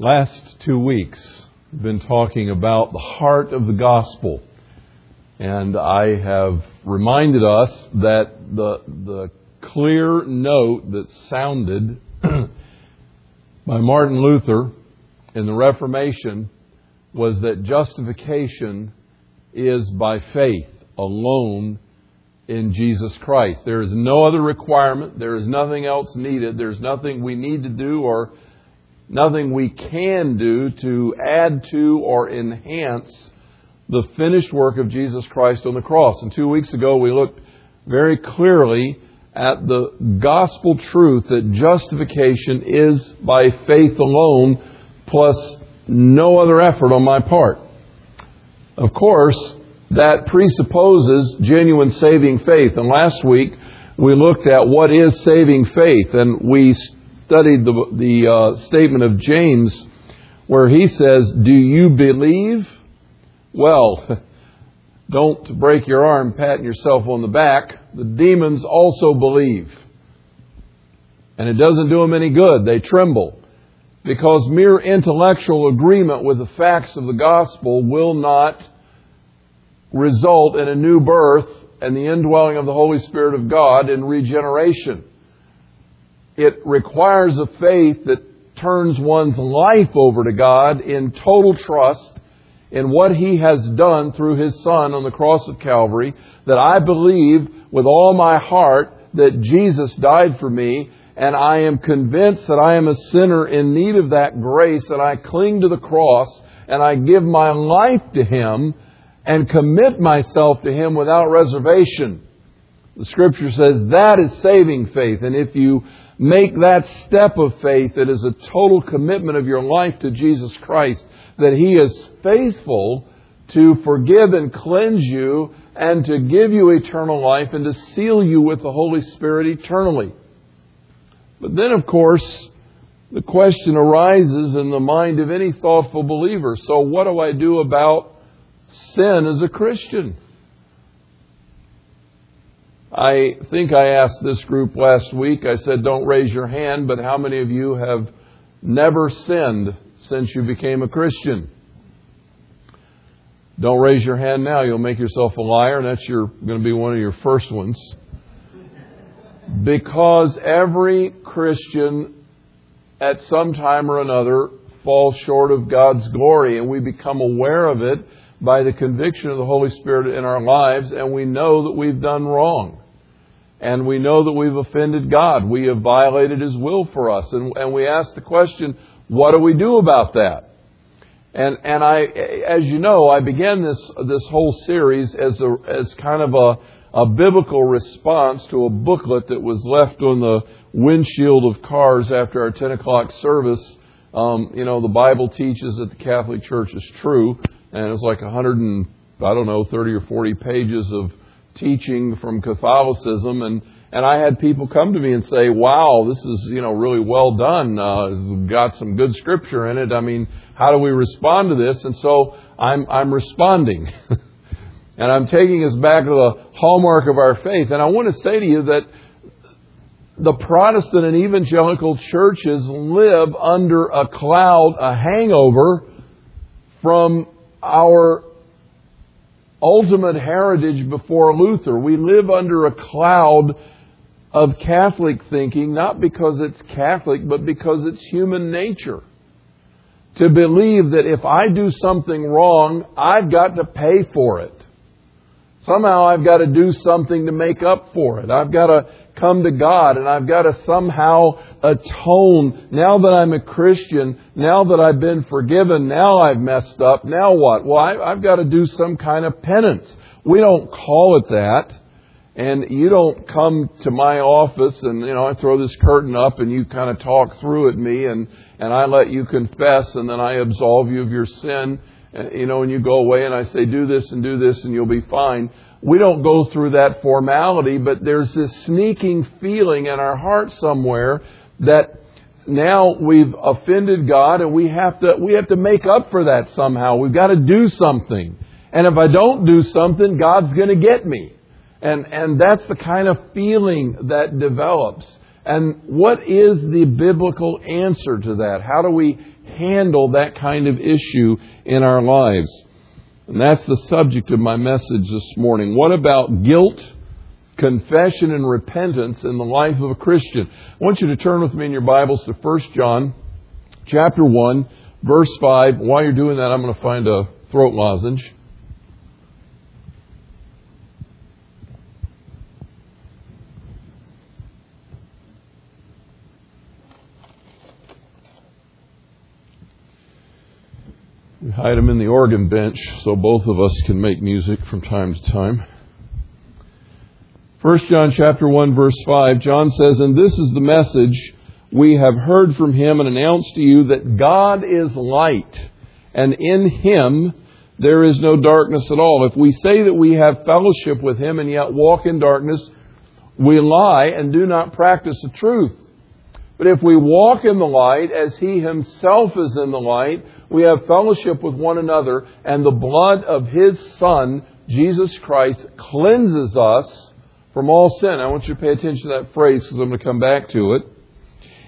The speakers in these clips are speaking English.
Last two weeks, we've been talking about the heart of the gospel. And I have reminded us that the, the clear note that sounded by Martin Luther in the Reformation was that justification is by faith alone in Jesus Christ. There is no other requirement. There is nothing else needed. There's nothing we need to do or nothing we can do to add to or enhance the finished work of Jesus Christ on the cross. And two weeks ago we looked very clearly at the gospel truth that justification is by faith alone plus no other effort on my part. Of course, that presupposes genuine saving faith. And last week we looked at what is saving faith, and we studied the, the uh, statement of James where he says, Do you believe? Well, don't break your arm patting yourself on the back. The demons also believe. And it doesn't do them any good. They tremble. Because mere intellectual agreement with the facts of the gospel will not result in a new birth and the indwelling of the Holy Spirit of God in regeneration. It requires a faith that turns one's life over to God in total trust in what He has done through His Son on the cross of Calvary, that I believe with all my heart that Jesus died for me, and I am convinced that I am a sinner in need of that grace, and I cling to the cross, and I give my life to Him, and commit myself to Him without reservation. The Scripture says that is saving faith, and if you Make that step of faith that is a total commitment of your life to Jesus Christ, that He is faithful to forgive and cleanse you and to give you eternal life and to seal you with the Holy Spirit eternally. But then, of course, the question arises in the mind of any thoughtful believer. So, what do I do about sin as a Christian? I think I asked this group last week, I said, don't raise your hand, but how many of you have never sinned since you became a Christian? Don't raise your hand now, you'll make yourself a liar, and that's your, going to be one of your first ones. Because every Christian at some time or another falls short of God's glory, and we become aware of it by the conviction of the Holy Spirit in our lives, and we know that we've done wrong. And we know that we've offended God. We have violated His will for us. And, and we ask the question, what do we do about that? And, and I, as you know, I began this, this whole series as a, as kind of a, a biblical response to a booklet that was left on the windshield of cars after our 10 o'clock service. Um, you know, the Bible teaches that the Catholic Church is true and it's like a hundred and I don't know thirty or forty pages of teaching from Catholicism, and and I had people come to me and say, "Wow, this is you know really well done. Uh, got some good scripture in it. I mean, how do we respond to this?" And so I'm I'm responding. and I'm taking us back to the hallmark of our faith. And I want to say to you that the Protestant and evangelical churches live under a cloud, a hangover from our ultimate heritage before Luther. We live under a cloud of Catholic thinking, not because it's Catholic, but because it's human nature. To believe that if I do something wrong, I've got to pay for it. Somehow I've got to do something to make up for it. I've got to come to God and I've got to somehow atone. Now that I'm a Christian, now that I've been forgiven, now I've messed up, now what? Well, I, have got to do some kind of penance. We don't call it that. And you don't come to my office and, you know, I throw this curtain up and you kind of talk through at me and, and I let you confess and then I absolve you of your sin, you know, and you go away and I say, do this and do this and you'll be fine we don't go through that formality, but there's this sneaking feeling in our heart somewhere that now we've offended God and we have to, we have to make up for that somehow. We've got to do something. And if I don't do something, God's going to get me. And, and that's the kind of feeling that develops. And what is the biblical answer to that? How do we handle that kind of issue in our lives. And that's the subject of my message this morning. What about guilt, confession, and repentance in the life of a Christian? I want you to turn with me in your Bibles to 1 John chapter 1, verse 5. While you're doing that, I'm going to find a throat lozenge. We hide them in the organ bench so both of us can make music from time to time. 1 John chapter 1 verse 5, John says, And this is the message we have heard from him and announced to you that God is light, and in him there is no darkness at all. If we say that we have fellowship with him and yet walk in darkness, we lie and do not practice the truth. But if we walk in the light as he himself is in the light, we have fellowship with one another, and the blood of his Son, Jesus Christ, cleanses us from all sin. I want you to pay attention to that phrase because I'm going to come back to it.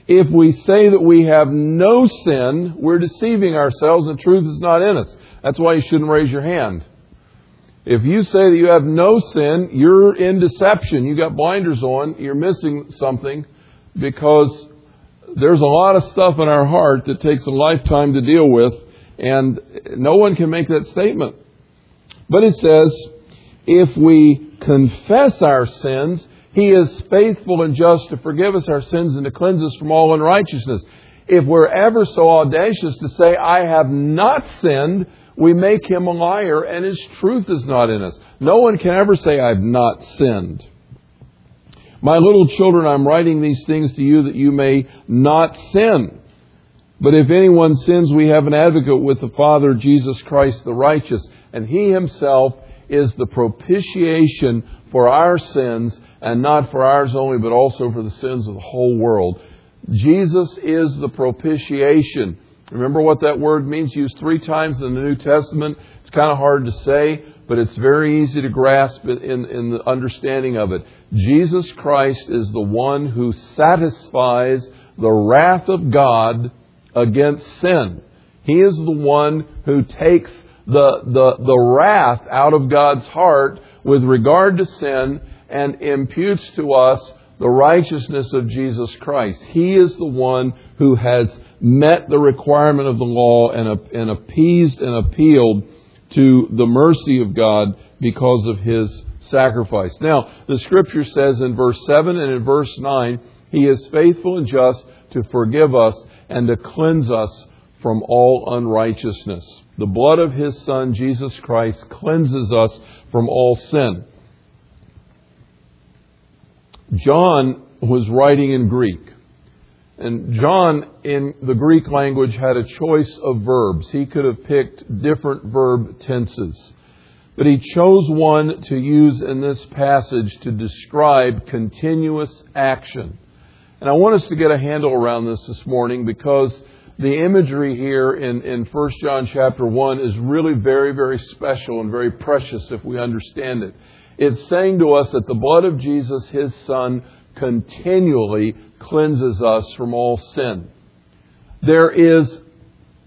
If we say that we have no sin, we're deceiving ourselves and truth is not in us. That's why you shouldn't raise your hand. If you say that you have no sin, you're in deception. You got blinders on. You're missing something because there's a lot of stuff in our heart that takes a lifetime to deal with, and no one can make that statement. But it says, if we confess our sins, He is faithful and just to forgive us our sins and to cleanse us from all unrighteousness. If we're ever so audacious to say, I have not sinned, we make Him a liar and His truth is not in us. No one can ever say, I've not sinned. My little children, I'm writing these things to you that you may not sin. But if anyone sins, we have an advocate with the Father, Jesus Christ the righteous, and He Himself is the propitiation for our sins, and not for ours only, but also for the sins of the whole world. Jesus is the propitiation. Remember what that word means, used three times in the New Testament? It's kind of hard to say, but it's very easy to grasp in, in the understanding of it. Jesus Christ is the one who satisfies the wrath of God against sin. He is the one who takes the, the, the wrath out of God's heart with regard to sin and imputes to us the righteousness of Jesus Christ. He is the one who has met the requirement of the law and, and appeased and appealed to the mercy of God because of his sacrifice. Now, the scripture says in verse 7 and in verse 9, He is faithful and just to forgive us and to cleanse us from all unrighteousness. The blood of His Son, Jesus Christ, cleanses us from all sin. John was writing in Greek. And John, in the Greek language, had a choice of verbs. He could have picked different verb tenses. But he chose one to use in this passage to describe continuous action. And I want us to get a handle around this this morning because the imagery here in, in 1 John chapter 1 is really very, very special and very precious if we understand it. It's saying to us that the blood of Jesus, his son, continually cleanses us from all sin. There is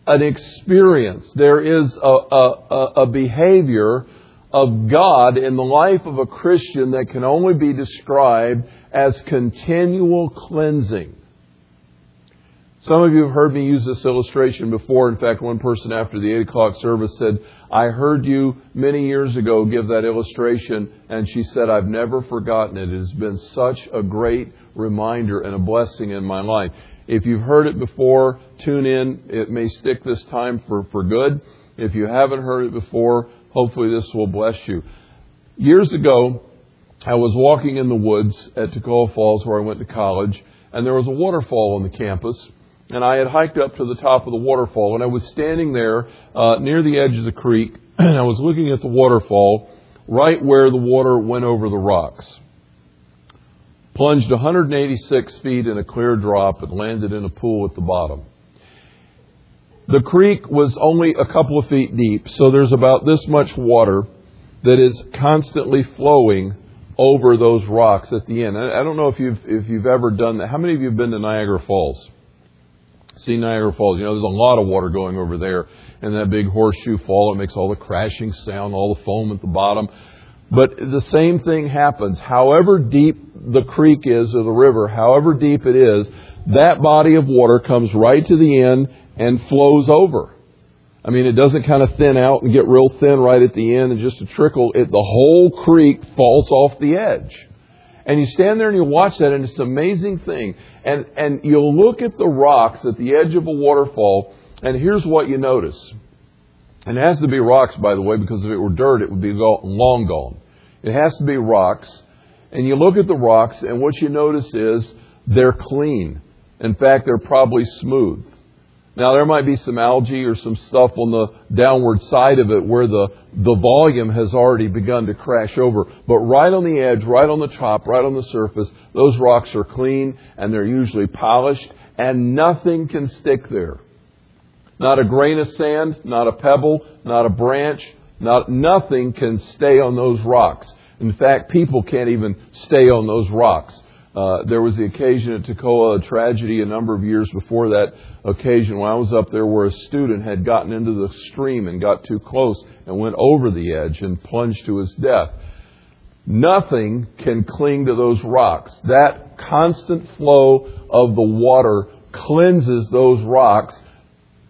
an experience, there is a, a, a, behavior of God in the life of a Christian that can only be described as continual cleansing. Some of you have heard me use this illustration before. In fact, one person after the 8 o'clock service said, I heard you many years ago give that illustration, and she said, I've never forgotten it. It has been such a great reminder and a blessing in my life. If you've heard it before, tune in. It may stick this time for, for good. If you haven't heard it before, hopefully this will bless you. Years ago, I was walking in the woods at Toccoa Falls where I went to college, and there was a waterfall on the campus and I had hiked up to the top of the waterfall, and I was standing there uh, near the edge of the creek, and I was looking at the waterfall right where the water went over the rocks. Plunged 186 feet in a clear drop and landed in a pool at the bottom. The creek was only a couple of feet deep, so there's about this much water that is constantly flowing over those rocks at the end. I don't know if you've if you've ever done that. How many of you have been to Niagara Falls? See Niagara Falls. You know, there's a lot of water going over there. And that big horseshoe fall, it makes all the crashing sound, all the foam at the bottom. But the same thing happens. However deep the creek is or the river, however deep it is, that body of water comes right to the end and flows over. I mean, it doesn't kind of thin out and get real thin right at the end and just a trickle. It, the whole creek falls off the edge. And you stand there and you watch that and it's an amazing thing. And, and you'll look at the rocks at the edge of a waterfall and here's what you notice. And it has to be rocks, by the way, because if it were dirt, it would be long gone. It has to be rocks. And you look at the rocks and what you notice is they're clean. In fact, they're probably smooth. Now there might be some algae or some stuff on the downward side of it where the, the volume has already begun to crash over. But right on the edge, right on the top, right on the surface, those rocks are clean and they're usually polished and nothing can stick there. Not a grain of sand, not a pebble, not a branch, not, nothing can stay on those rocks. In fact, people can't even stay on those rocks. Uh, there was the occasion at Toccoa, a tragedy a number of years before that occasion when I was up there where a student had gotten into the stream and got too close and went over the edge and plunged to his death. Nothing can cling to those rocks. That constant flow of the water cleanses those rocks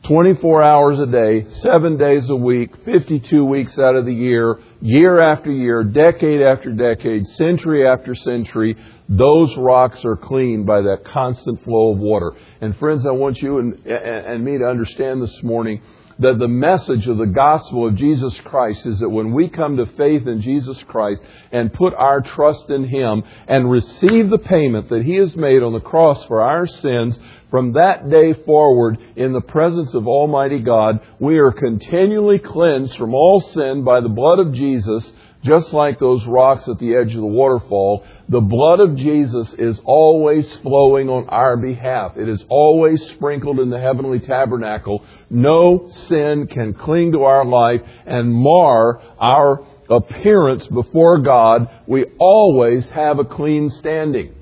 24 hours a day, 7 days a week, 52 weeks out of the year, year after year, decade after decade, century after century, those rocks are cleaned by that constant flow of water. And friends, I want you and, and me to understand this morning that the message of the gospel of Jesus Christ is that when we come to faith in Jesus Christ and put our trust in Him and receive the payment that He has made on the cross for our sins, from that day forward, in the presence of Almighty God, we are continually cleansed from all sin by the blood of Jesus just like those rocks at the edge of the waterfall, the blood of Jesus is always flowing on our behalf. It is always sprinkled in the heavenly tabernacle. No sin can cling to our life and mar our appearance before God. We always have a clean standing.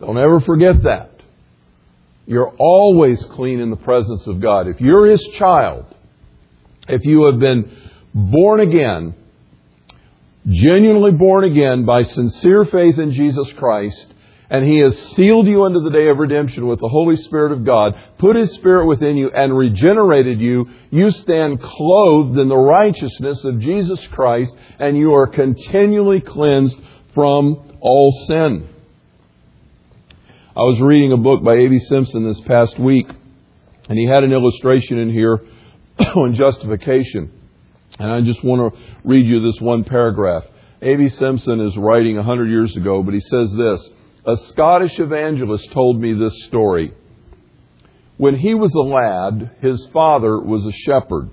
Don't ever forget that. You're always clean in the presence of God. If you're His child, if you have been born again, genuinely born again by sincere faith in Jesus Christ, and He has sealed you unto the day of redemption with the Holy Spirit of God, put His Spirit within you, and regenerated you, you stand clothed in the righteousness of Jesus Christ, and you are continually cleansed from all sin. I was reading a book by A.B. Simpson this past week, and he had an illustration in here on justification. And I just want to read you this one paragraph. A.B. Simpson is writing a hundred years ago, but he says this A Scottish evangelist told me this story. When he was a lad, his father was a shepherd.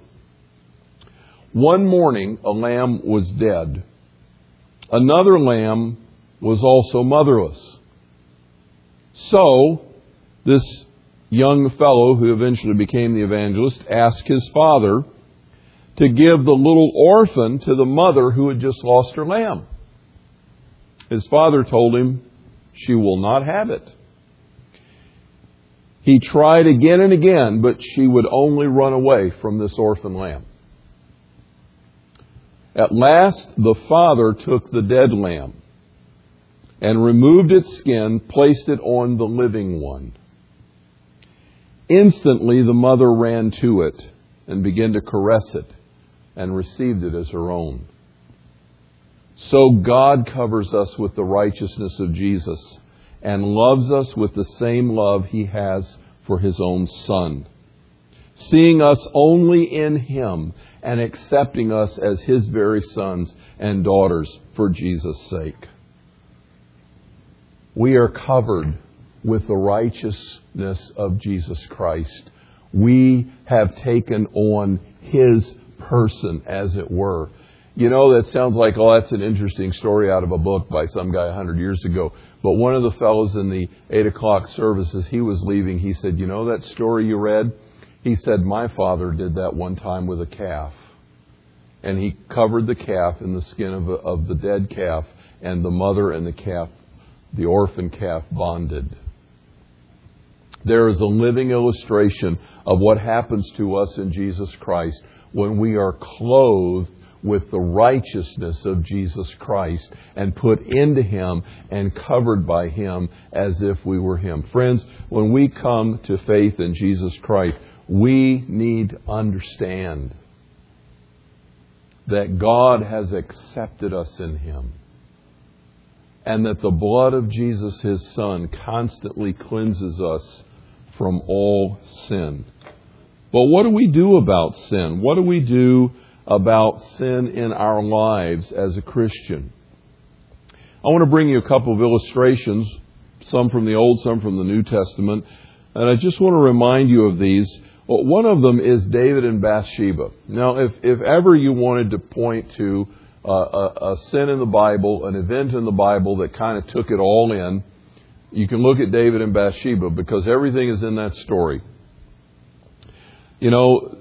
One morning, a lamb was dead. Another lamb was also motherless. So, this young fellow who eventually became the evangelist asked his father, to give the little orphan to the mother who had just lost her lamb. His father told him, She will not have it. He tried again and again, but she would only run away from this orphan lamb. At last, the father took the dead lamb and removed its skin, placed it on the living one. Instantly, the mother ran to it and began to caress it and received it as her own. So God covers us with the righteousness of Jesus and loves us with the same love he has for his own Son, seeing us only in him and accepting us as his very sons and daughters for Jesus' sake. We are covered with the righteousness of Jesus Christ. We have taken on his person, as it were. You know, that sounds like, oh, that's an interesting story out of a book by some guy a hundred years ago. But one of the fellows in the eight o'clock services, he was leaving. He said, you know that story you read? He said, my father did that one time with a calf. And he covered the calf in the skin of, a, of the dead calf, and the mother and the calf, the orphan calf, bonded. There is a living illustration of what happens to us in Jesus Christ when we are clothed with the righteousness of Jesus Christ and put into Him and covered by Him as if we were Him. Friends, when we come to faith in Jesus Christ, we need to understand that God has accepted us in Him and that the blood of Jesus, His Son, constantly cleanses us from all sin. But what do we do about sin? What do we do about sin in our lives as a Christian? I want to bring you a couple of illustrations, some from the Old, some from the New Testament, and I just want to remind you of these. Well, one of them is David and Bathsheba. Now, if, if ever you wanted to point to uh, a, a sin in the Bible, an event in the Bible that kind of took it all in, you can look at David and Bathsheba because everything is in that story. You know,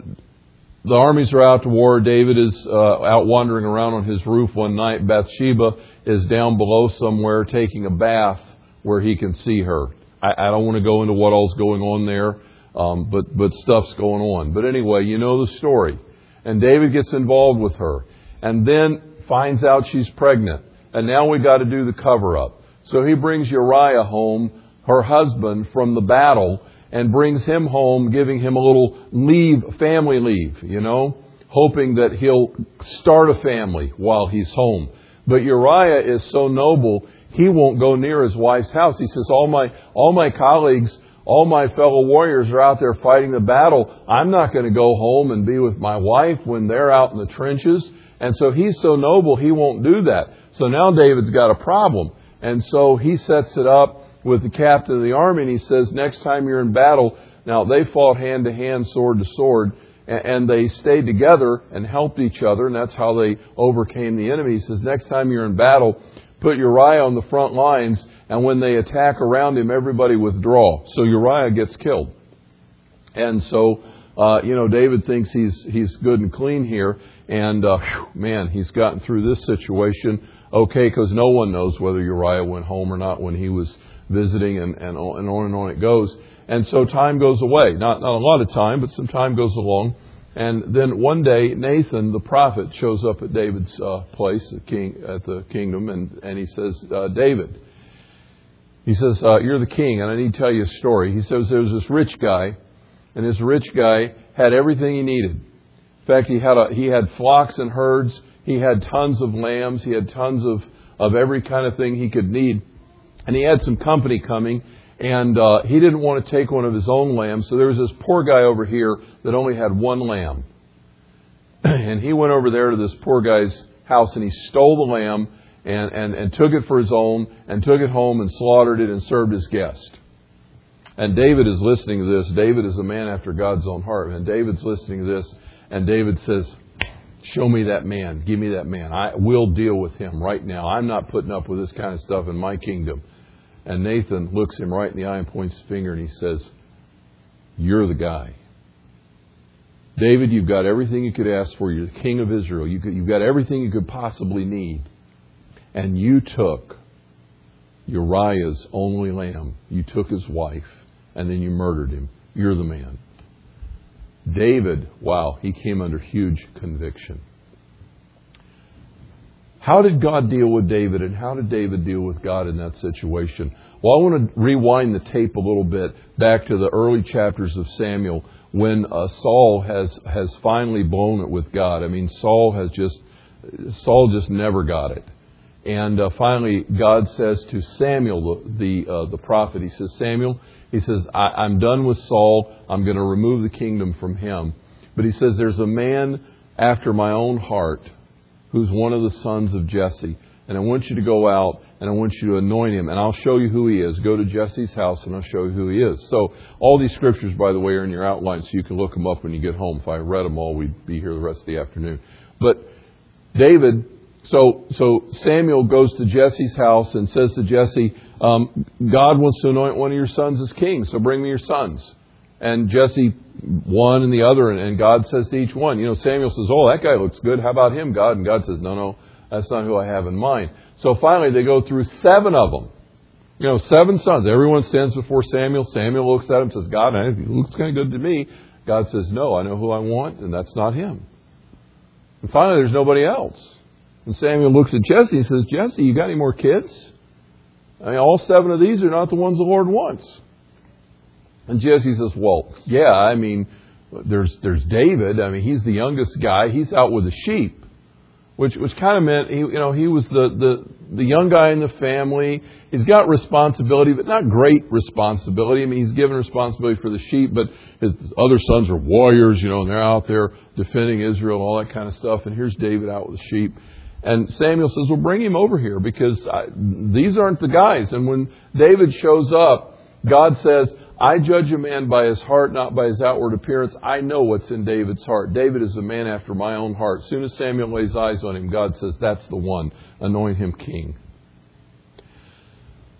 the armies are out to war. David is uh, out wandering around on his roof one night. Bathsheba is down below somewhere taking a bath where he can see her. I, I don't want to go into what all's going on there, um, but but stuff's going on. But anyway, you know the story. And David gets involved with her, and then finds out she's pregnant. And now we got to do the cover up. So he brings Uriah home, her husband, from the battle, and brings him home, giving him a little leave, family leave, you know, hoping that he'll start a family while he's home. But Uriah is so noble, he won't go near his wife's house. He says, all my, all my colleagues, all my fellow warriors are out there fighting the battle. I'm not going to go home and be with my wife when they're out in the trenches. And so he's so noble, he won't do that. So now David's got a problem. And so he sets it up with the captain of the army and he says, next time you're in battle, now they fought hand to hand, sword to sword, and they stayed together and helped each other, and that's how they overcame the enemy. He says, next time you're in battle, put Uriah on the front lines, and when they attack around him, everybody withdraw. So Uriah gets killed. And so, uh, you know, David thinks he's he's good and clean here, and uh, whew, man, he's gotten through this situation okay because no one knows whether Uriah went home or not when he was visiting, and, and, and on and on it goes. And so time goes away. Not, not a lot of time, but some time goes along. And then one day, Nathan, the prophet, shows up at David's uh, place at, king, at the kingdom, and, and he says, uh, David, he says, uh, You're the king, and I need to tell you a story. He says, There was this rich guy, and this rich guy had everything he needed. In fact, he had, a, he had flocks and herds, he had tons of lambs, he had tons of, of every kind of thing he could need and he had some company coming, and uh, he didn't want to take one of his own lambs. So there was this poor guy over here that only had one lamb, and he went over there to this poor guy's house and he stole the lamb and, and, and took it for his own and took it home and slaughtered it and served his guest. And David is listening to this. David is a man after God's own heart. And David's listening to this, and David says, Show me that man. Give me that man. I will deal with him right now. I'm not putting up with this kind of stuff in my kingdom. And Nathan looks him right in the eye and points his finger and he says, You're the guy. David, you've got everything you could ask for. You're the king of Israel. You have got everything you could possibly need. And you took Uriah's only lamb. You took his wife, and then you murdered him. You're the man. David, wow, he came under huge conviction. How did God deal with David, and how did David deal with God in that situation? Well, I want to rewind the tape a little bit back to the early chapters of Samuel when uh, Saul has has finally blown it with God. I mean, Saul has just Saul just never got it, and uh, finally God says to Samuel, the the, uh, the prophet, he says, Samuel, he says, I, am done with Saul. I'm going to remove the kingdom from him. But he says, There's a man after my own heart who's one of the sons of Jesse. And I want you to go out and I want you to anoint him. And I'll show you who he is. Go to Jesse's house and I'll show you who he is. So, all these scriptures, by the way, are in your outline so you can look them up when you get home. If I read them all, we'd be here the rest of the afternoon. But David, so, so Samuel goes to Jesse's house and says to Jesse, um, God wants to anoint one of your sons as king, so bring me your sons. And Jesse, one and the other, and God says to each one, you know, Samuel says, Oh, that guy looks good. How about him, God? And God says, No, no, that's not who I have in mind. So finally, they go through seven of them. You know, seven sons. Everyone stands before Samuel. Samuel looks at him and says, God, he looks kind of good to me. God says, No, I know who I want, and that's not him. And finally, there's nobody else. And Samuel looks at Jesse and says, Jesse, you got any more kids? I mean, all seven of these are not the ones the Lord wants. And Jesse says, Well, yeah, I mean, there's there's David. I mean, he's the youngest guy. He's out with the sheep which which kind of meant he you know he was the the the young guy in the family. He's got responsibility, but not great responsibility. I mean, he's given responsibility for the sheep, but his other sons are warriors, you know, and they're out there defending Israel and all that kind of stuff. And here's David out with the sheep. And Samuel says, "Well, bring him over here because I, these aren't the guys." And when David shows up, God says, I judge a man by his heart, not by his outward appearance. I know what's in David's heart. David is a man after my own heart. Soon as Samuel lays eyes on him, God says, That's the one. Anoint him king.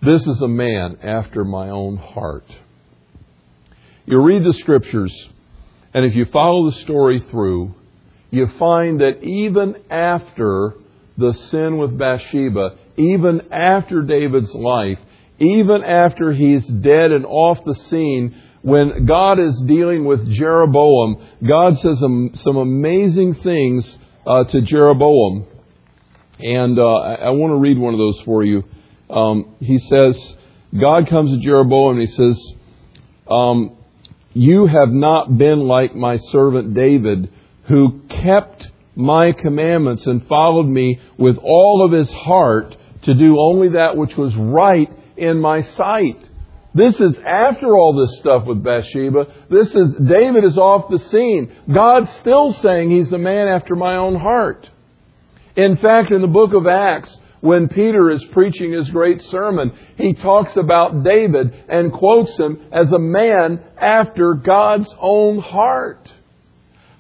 This is a man after my own heart. You read the scriptures, and if you follow the story through, you find that even after the sin with Bathsheba, even after David's life, even after he's dead and off the scene, when God is dealing with Jeroboam, God says some, some amazing things uh, to Jeroboam. And uh, I, want to read one of those for you. Um, he says, God comes to Jeroboam and he says, um, You have not been like my servant David, who kept my commandments and followed me with all of his heart to do only that which was right in my sight. This is after all this stuff with Bathsheba. This is, David is off the scene. God's still saying he's a man after my own heart. In fact, in the book of Acts, when Peter is preaching his great sermon, he talks about David and quotes him as a man after God's own heart.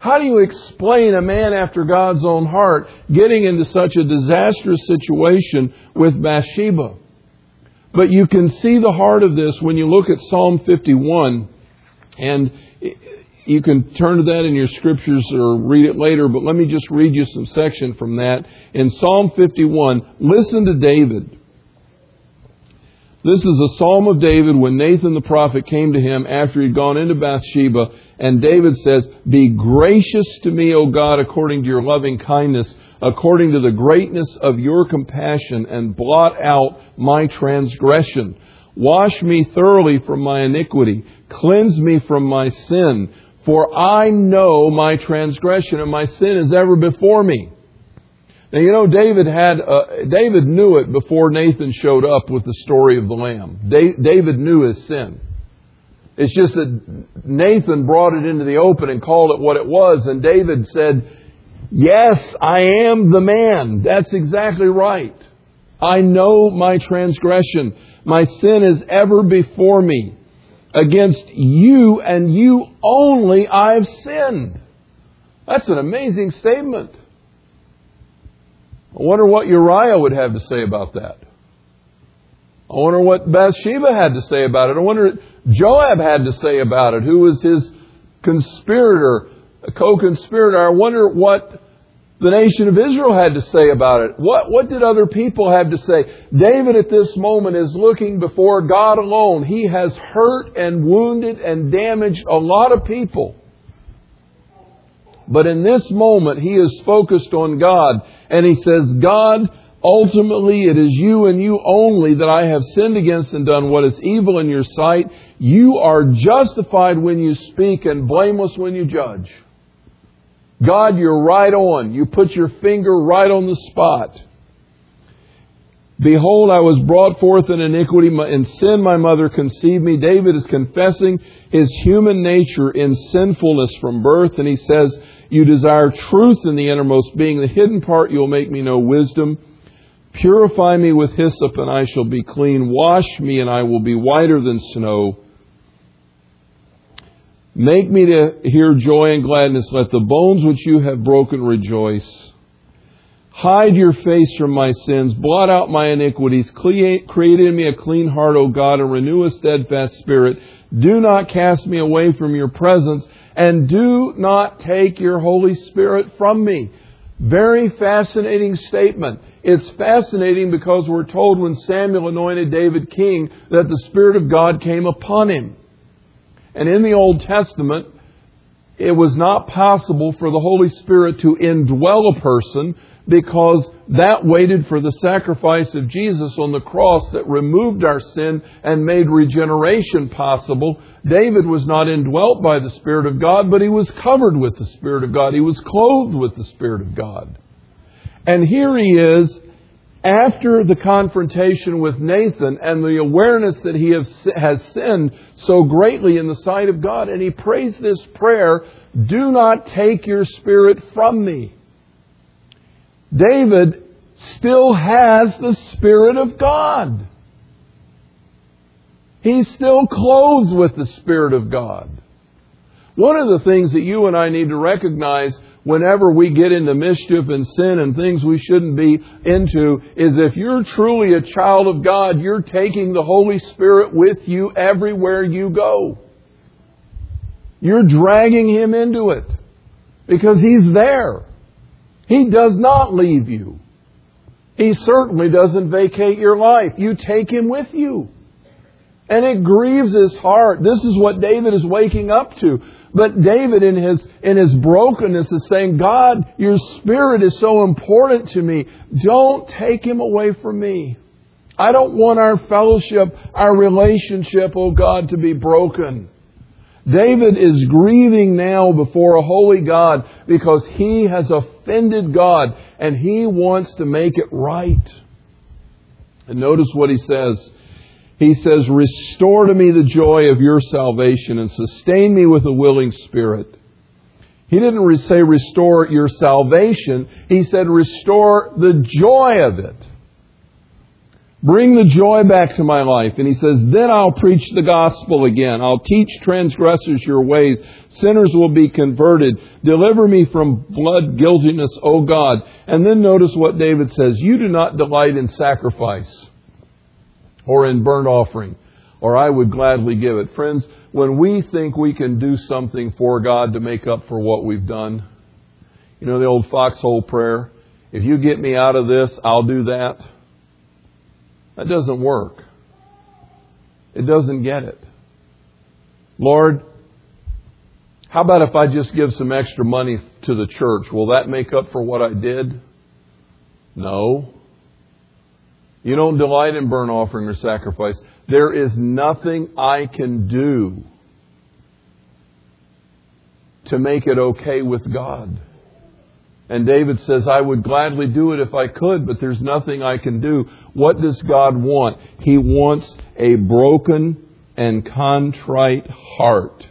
How do you explain a man after God's own heart getting into such a disastrous situation with Bathsheba? But you can see the heart of this when you look at Psalm 51, and you can turn to that in your scriptures or read it later, but let me just read you some section from that. In Psalm 51, listen to David. This is a psalm of David when Nathan the prophet came to him after he'd gone into Bathsheba, and David says, Be gracious to me, O God, according to your loving kindness according to the greatness of your compassion, and blot out my transgression. Wash me thoroughly from my iniquity. Cleanse me from my sin. For I know my transgression, and my sin is ever before me. Now you know David had uh, David knew it before Nathan showed up with the story of the lamb. David knew his sin. It's just that Nathan brought it into the open and called it what it was, and David said, Yes, I am the man. That's exactly right. I know my transgression. My sin is ever before me. Against you and you only I've sinned. That's an amazing statement. I wonder what Uriah would have to say about that. I wonder what Bathsheba had to say about it. I wonder what Joab had to say about it, who was his conspirator, co-conspirator. I wonder what the nation of Israel had to say about it. What, what did other people have to say? David at this moment is looking before God alone. He has hurt and wounded and damaged a lot of people. But in this moment, he is focused on God and he says, God, ultimately it is you and you only that I have sinned against and done what is evil in your sight. You are justified when you speak and blameless when you judge. God, you're right on. You put your finger right on the spot. Behold, I was brought forth in iniquity, in sin my mother conceived me. David is confessing his human nature in sinfulness from birth, and he says, You desire truth in the innermost being. The hidden part you'll make me know wisdom. Purify me with hyssop, and I shall be clean. Wash me, and I will be whiter than snow. Make me to hear joy and gladness. Let the bones which you have broken rejoice. Hide your face from my sins. Blot out my iniquities. Create, in me a clean heart, O God, and renew a steadfast spirit. Do not cast me away from your presence, and do not take your Holy Spirit from me. Very fascinating statement. It's fascinating because we're told when Samuel anointed David king that the Spirit of God came upon him. And in the Old Testament, it was not possible for the Holy Spirit to indwell a person because that waited for the sacrifice of Jesus on the cross that removed our sin and made regeneration possible. David was not indwelt by the Spirit of God, but he was covered with the Spirit of God. He was clothed with the Spirit of God. And here he is after the confrontation with Nathan and the awareness that he has sinned so greatly in the sight of God. And he prays this prayer, do not take your spirit from me. David still has the Spirit of God. He's still clothed with the Spirit of God. One of the things that you and I need to recognize whenever we get into mischief and sin and things we shouldn't be into is if you're truly a child of God, you're taking the Holy Spirit with you everywhere you go. You're dragging Him into it because He's there. He does not leave you. He certainly doesn't vacate your life. You take him with you. And it grieves his heart. This is what David is waking up to. But David in his, in his brokenness is saying, God, your spirit is so important to me. Don't take him away from me. I don't want our fellowship, our relationship, oh God, to be broken. David is grieving now before a holy God because he has offended God and he wants to make it right. And notice what he says. He says, Restore to me the joy of your salvation and sustain me with a willing spirit. He didn't say restore your salvation. He said restore the joy of it. Bring the joy back to my life. And he says, then I'll preach the gospel again. I'll teach transgressors your ways. Sinners will be converted. Deliver me from blood guiltiness, O God. And then notice what David says. You do not delight in sacrifice or in burnt offering, or I would gladly give it. Friends, when we think we can do something for God to make up for what we've done, you know the old foxhole prayer? If you get me out of this, I'll do that. That doesn't work. It doesn't get it. Lord, how about if I just give some extra money to the church? Will that make up for what I did? No. You don't delight in burnt offering or sacrifice. There is nothing I can do to make it okay with God. And David says, I would gladly do it if I could, but there's nothing I can do. What does God want? He wants a broken and contrite heart.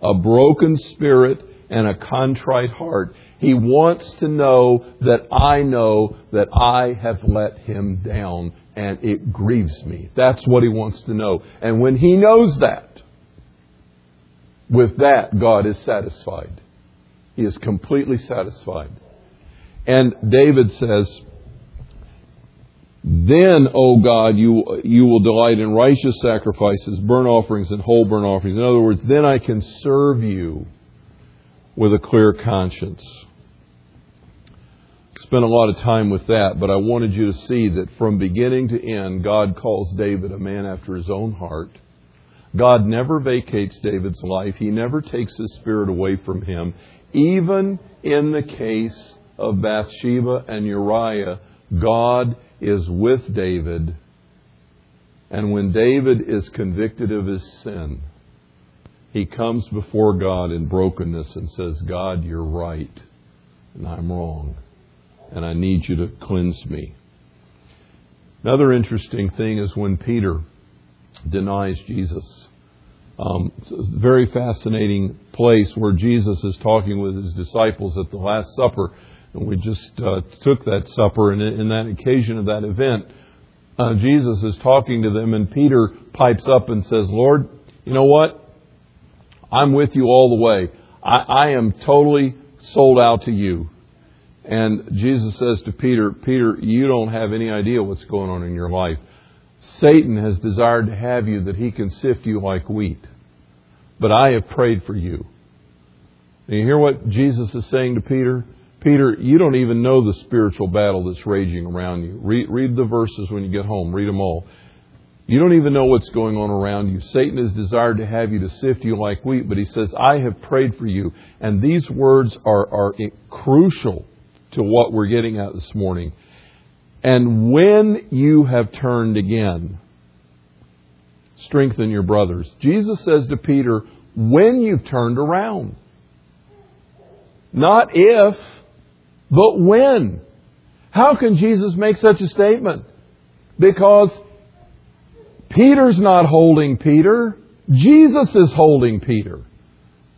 A broken spirit and a contrite heart. He wants to know that I know that I have let him down and it grieves me. That's what he wants to know. And when he knows that, with that, God is satisfied. He is completely satisfied. And David says, Then, O God, you, you will delight in righteous sacrifices, burnt offerings, and whole burnt offerings. In other words, then I can serve you with a clear conscience. Spent a lot of time with that, but I wanted you to see that from beginning to end, God calls David a man after his own heart. God never vacates David's life. He never takes his spirit away from him. Even in the case of Bathsheba and Uriah, God is with David. And when David is convicted of his sin, he comes before God in brokenness and says, God, you're right, and I'm wrong, and I need you to cleanse me. Another interesting thing is when Peter denies Jesus. Um, it's a very fascinating place where Jesus is talking with his disciples at the Last Supper. And we just uh, took that supper, and in that occasion of that event, uh, Jesus is talking to them, and Peter pipes up and says, Lord, you know what? I'm with you all the way. I, I am totally sold out to you. And Jesus says to Peter, Peter, you don't have any idea what's going on in your life. Satan has desired to have you that he can sift you like wheat. But I have prayed for you. And you hear what Jesus is saying to Peter? Peter, you don't even know the spiritual battle that's raging around you. Read, read the verses when you get home. Read them all. You don't even know what's going on around you. Satan has desired to have you to sift you like wheat, but he says, I have prayed for you. And these words are, are crucial to what we're getting at this morning. And when you have turned again, strengthen your brothers. Jesus says to Peter, when you've turned around. Not if, but when. How can Jesus make such a statement? Because Peter's not holding Peter. Jesus is holding Peter.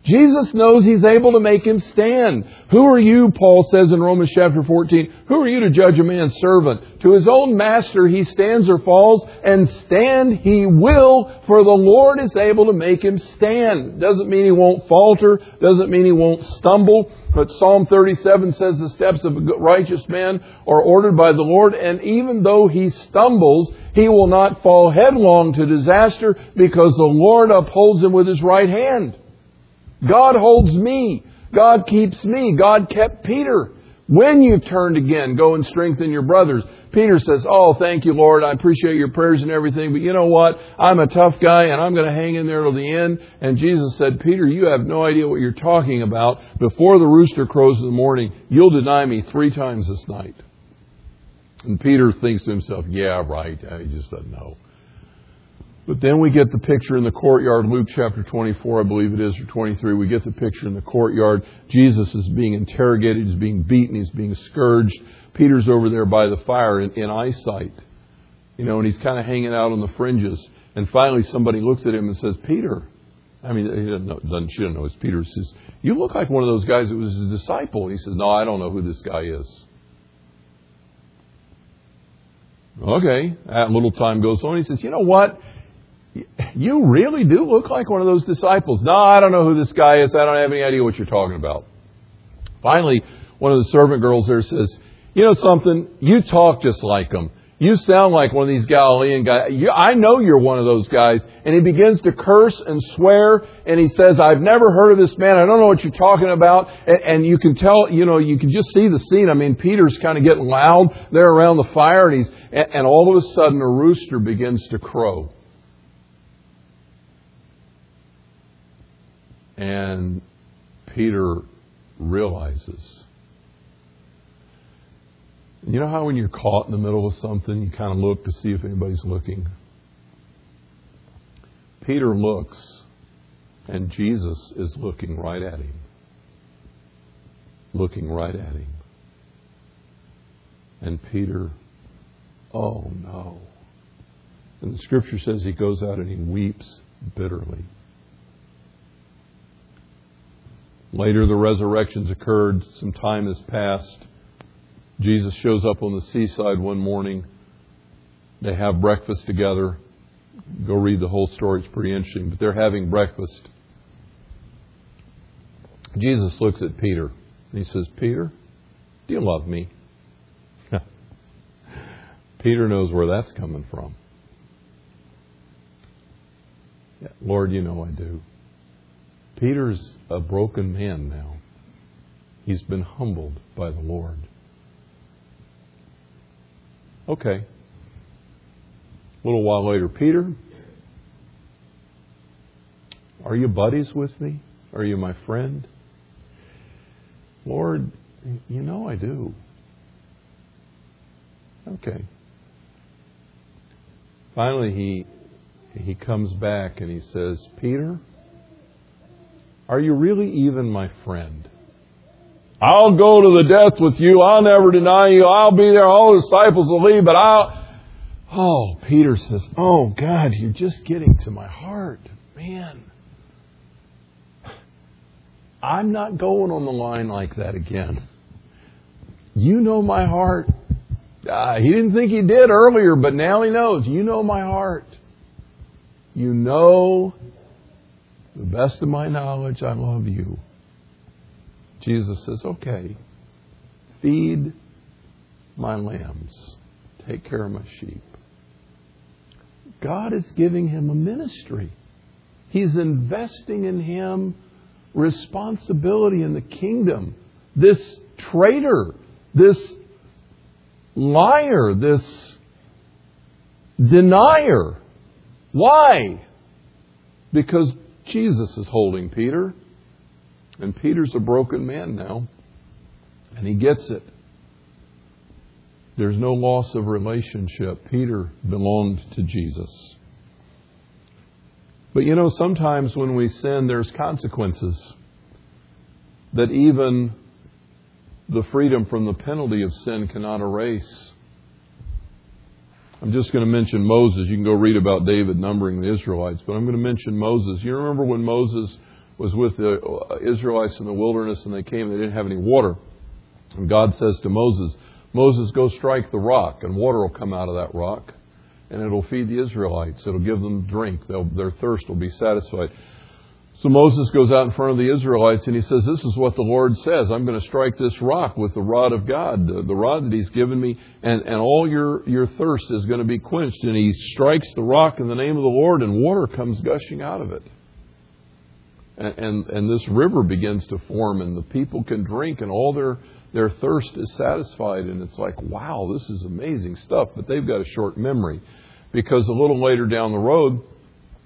Jesus knows he's able to make him stand. Who are you, Paul says in Romans chapter 14, who are you to judge a man's servant? To his own master he stands or falls, and stand he will, for the Lord is able to make him stand. Doesn't mean he won't falter, doesn't mean he won't stumble, but Psalm 37 says the steps of a righteous man are ordered by the Lord, and even though he stumbles, he will not fall headlong to disaster because the Lord upholds him with his right hand. God holds me. God keeps me. God kept Peter. When you've turned again, go and strengthen your brothers. Peter says, Oh, thank you, Lord. I appreciate your prayers and everything, but you know what? I'm a tough guy and I'm going to hang in there till the end. And Jesus said, Peter, you have no idea what you're talking about. Before the rooster crows in the morning, you'll deny me three times this night. And Peter thinks to himself, Yeah, right. He just doesn't know. But then we get the picture in the courtyard, Luke chapter 24, I believe it is, or 23. We get the picture in the courtyard. Jesus is being interrogated, he's being beaten, he's being scourged. Peter's over there by the fire in, in eyesight. You know, and he's kind of hanging out on the fringes. And finally, somebody looks at him and says, Peter. I mean, he doesn't know, doesn't, she doesn't know it's Peter. He says, You look like one of those guys that was his disciple. He says, No, I don't know who this guy is. Okay. That little time goes on. He says, You know what? You really do look like one of those disciples. No, I don't know who this guy is. I don't have any idea what you're talking about. Finally, one of the servant girls there says, You know something? You talk just like him. You sound like one of these Galilean guys. You, I know you're one of those guys. And he begins to curse and swear. And he says, I've never heard of this man. I don't know what you're talking about. And, and you can tell, you know, you can just see the scene. I mean, Peter's kind of getting loud there around the fire. And he's, and, and all of a sudden a rooster begins to crow. And Peter realizes. You know how when you're caught in the middle of something, you kind of look to see if anybody's looking? Peter looks, and Jesus is looking right at him. Looking right at him. And Peter, oh no. And the scripture says he goes out and he weeps bitterly. Later, the resurrections occurred. Some time has passed. Jesus shows up on the seaside one morning. They have breakfast together. Go read the whole story, it's pretty interesting. But they're having breakfast. Jesus looks at Peter and he says, Peter, do you love me? Peter knows where that's coming from. Lord, you know I do. Peter's a broken man now. He's been humbled by the Lord. Okay. A little while later, Peter, are you buddies with me? Are you my friend? Lord, you know I do. Okay. Finally, he, he comes back and he says, Peter, are you really even my friend? I'll go to the death with you. I'll never deny you. I'll be there. All the disciples will leave, but I'll. Oh, Peter says, Oh, God, you're just getting to my heart. Man. I'm not going on the line like that again. You know my heart. Uh, he didn't think he did earlier, but now he knows. You know my heart. You know the best of my knowledge, I love you. Jesus says, okay, feed my lambs, take care of my sheep. God is giving him a ministry. He's investing in him responsibility in the kingdom. This traitor, this liar, this denier. Why? Because Jesus is holding Peter. And Peter's a broken man now. And he gets it. There's no loss of relationship. Peter belonged to Jesus. But you know, sometimes when we sin, there's consequences that even the freedom from the penalty of sin cannot erase. I'm just going to mention Moses. You can go read about David numbering the Israelites, but I'm going to mention Moses. You remember when Moses was with the uh, Israelites in the wilderness and they came, and they didn't have any water. And God says to Moses, Moses, go strike the rock, and water will come out of that rock, and it'll feed the Israelites. It'll give them drink. They'll, their thirst will be satisfied. So Moses goes out in front of the Israelites and he says, This is what the Lord says. I'm going to strike this rock with the rod of God, the, rod that He's given me, and, and all your, your thirst is going to be quenched. And he strikes the rock in the name of the Lord, and water comes gushing out of it. And, and, and this river begins to form, and the people can drink, and all their, their thirst is satisfied. And it's like, wow, this is amazing stuff. But they've got a short memory. Because a little later down the road,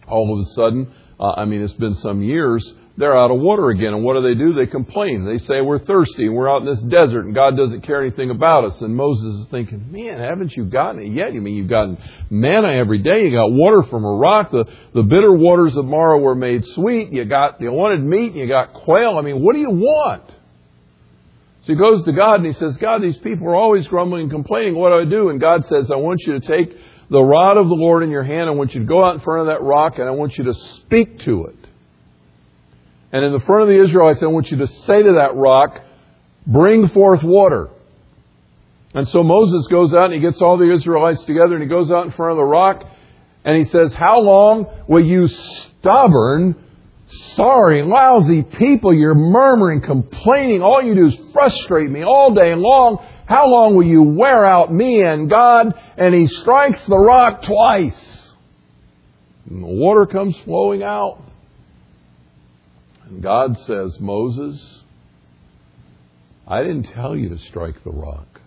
all of a sudden, uh, I mean, it's been some years, they're out of water again. And what do they do? They complain. They say, We're thirsty and we're out in this desert and God doesn't care anything about us. And Moses is thinking, Man, haven't you gotten it yet? You mean you've gotten manna every day? You got water from a rock. The, the bitter waters of Marah were made sweet. You got, you wanted meat and you got quail. I mean, what do you want? So he goes to God and he says, God, these people are always grumbling and complaining. What do I do? And God says, I want you to take the rod of the Lord in your hand. I want you to go out in front of that rock and I want you to speak to it. And in the front of the Israelites, I want you to say to that rock, bring forth water. And so Moses goes out and he gets all the Israelites together and he goes out in front of the rock and he says, How long will you stubborn, sorry, lousy people? You're murmuring, complaining. All you do is frustrate me all day long. How long will you wear out me and God? And he strikes the rock twice. And the water comes flowing out. And God says, Moses, I didn't tell you to strike the rock.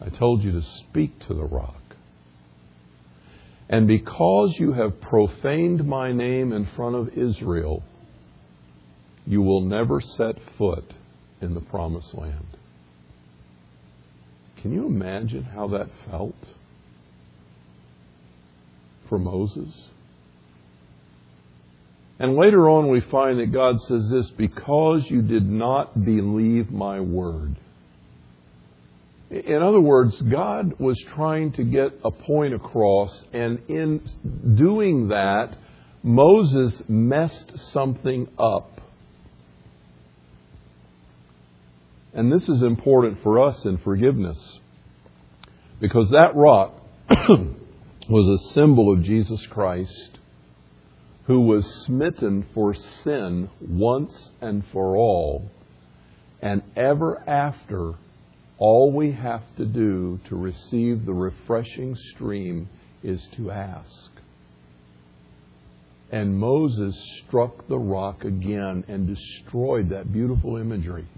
I told you to speak to the rock. And because you have profaned my name in front of Israel, you will never set foot in the promised land. Can you imagine how that felt for Moses? And later on, we find that God says this because you did not believe my word. In other words, God was trying to get a point across, and in doing that, Moses messed something up. And this is important for us in forgiveness because that rock was a symbol of Jesus Christ who was smitten for sin once and for all. And ever after, all we have to do to receive the refreshing stream is to ask. And Moses struck the rock again and destroyed that beautiful imagery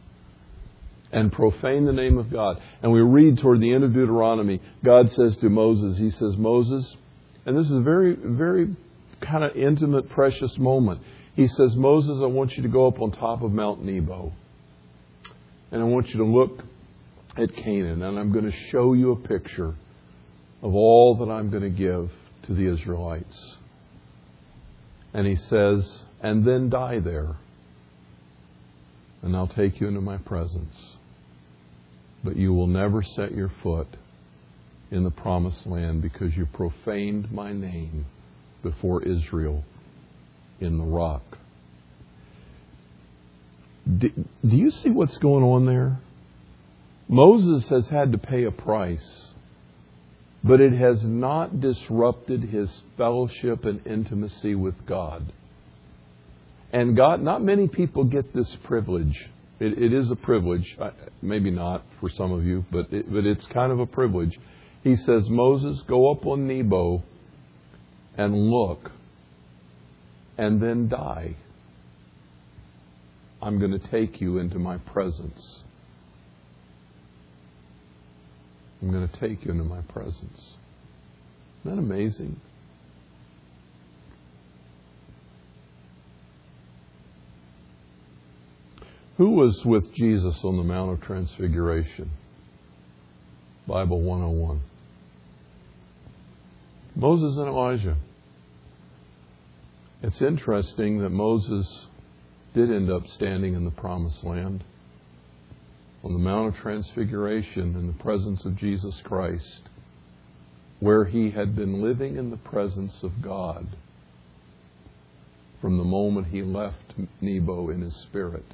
and profane the name of God. And we read toward the end of Deuteronomy, God says to Moses, He says, Moses, and this is a very, very kind of intimate, precious moment. He says, Moses, I want you to go up on top of Mount Nebo. And I want you to look at Canaan. And I'm going to show you a picture of all that I'm going to give to the Israelites. And he says, and then die there. And I'll take you into my presence but you will never set your foot in the promised land because you profaned my name before Israel in the rock. Do, do, you see what's going on there? Moses has had to pay a price, but it has not disrupted his fellowship and intimacy with God. And God, not many people get this privilege it, it is a privilege, maybe not for some of you, but it, but it's kind of a privilege. He says, Moses, go up on Nebo and look, and then die. I'm going to take you into my presence. I'm going to take you into my presence. Isn't that amazing? Who was with Jesus on the Mount of Transfiguration? Bible 101. Moses and Elijah. It's interesting that Moses did end up standing in the promised land on the Mount of Transfiguration in the presence of Jesus Christ, where he had been living in the presence of God from the moment he left Nebo in his spirit.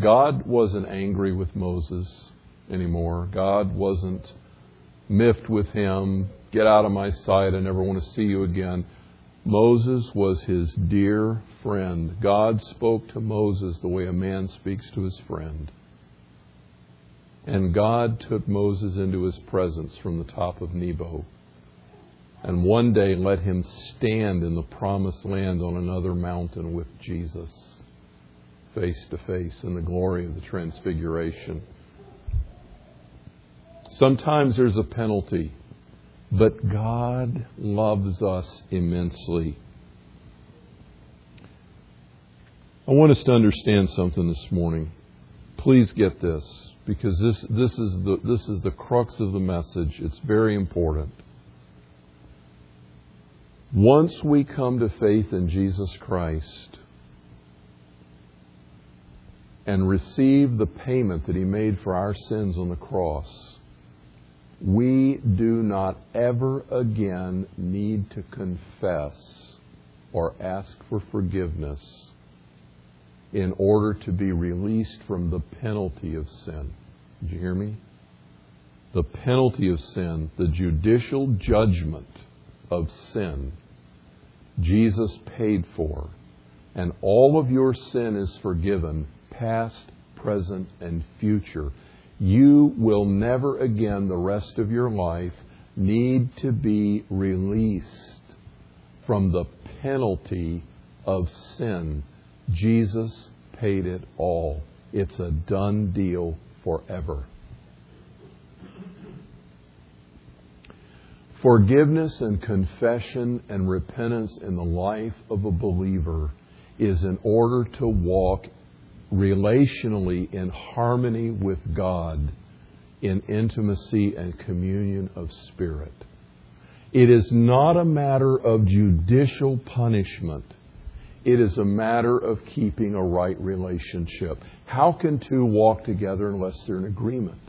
God wasn't angry with Moses anymore. God wasn't miffed with him. Get out of my sight. I never want to see you again. Moses was his dear friend. God spoke to Moses the way a man speaks to his friend. And God took Moses into his presence from the top of Nebo. And one day let him stand in the promised land on another mountain with Jesus, face to face, in the glory of the transfiguration. Sometimes there's a penalty, but God loves us immensely. I want us to understand something this morning. Please get this because this, this, is the, this is the crux of the message. It's very important. Once we come to faith in Jesus Christ and receive the payment that He made for our sins on the cross, we do not ever again need to confess or ask for forgiveness in order to be released from the penalty of sin. Did you hear me? The penalty of sin, the judicial judgment of sin, Jesus paid for. And all of your sin is forgiven, past, present, and future. You will never again, the rest of your life, need to be released from the penalty of sin Jesus paid it all. It's a done deal forever. Forgiveness and confession and repentance in the life of a believer is in order to walk relationally in harmony with God in intimacy and communion of spirit. It is not a matter of judicial punishment. It is a matter of keeping a right relationship. How can two walk together unless they're in agreement?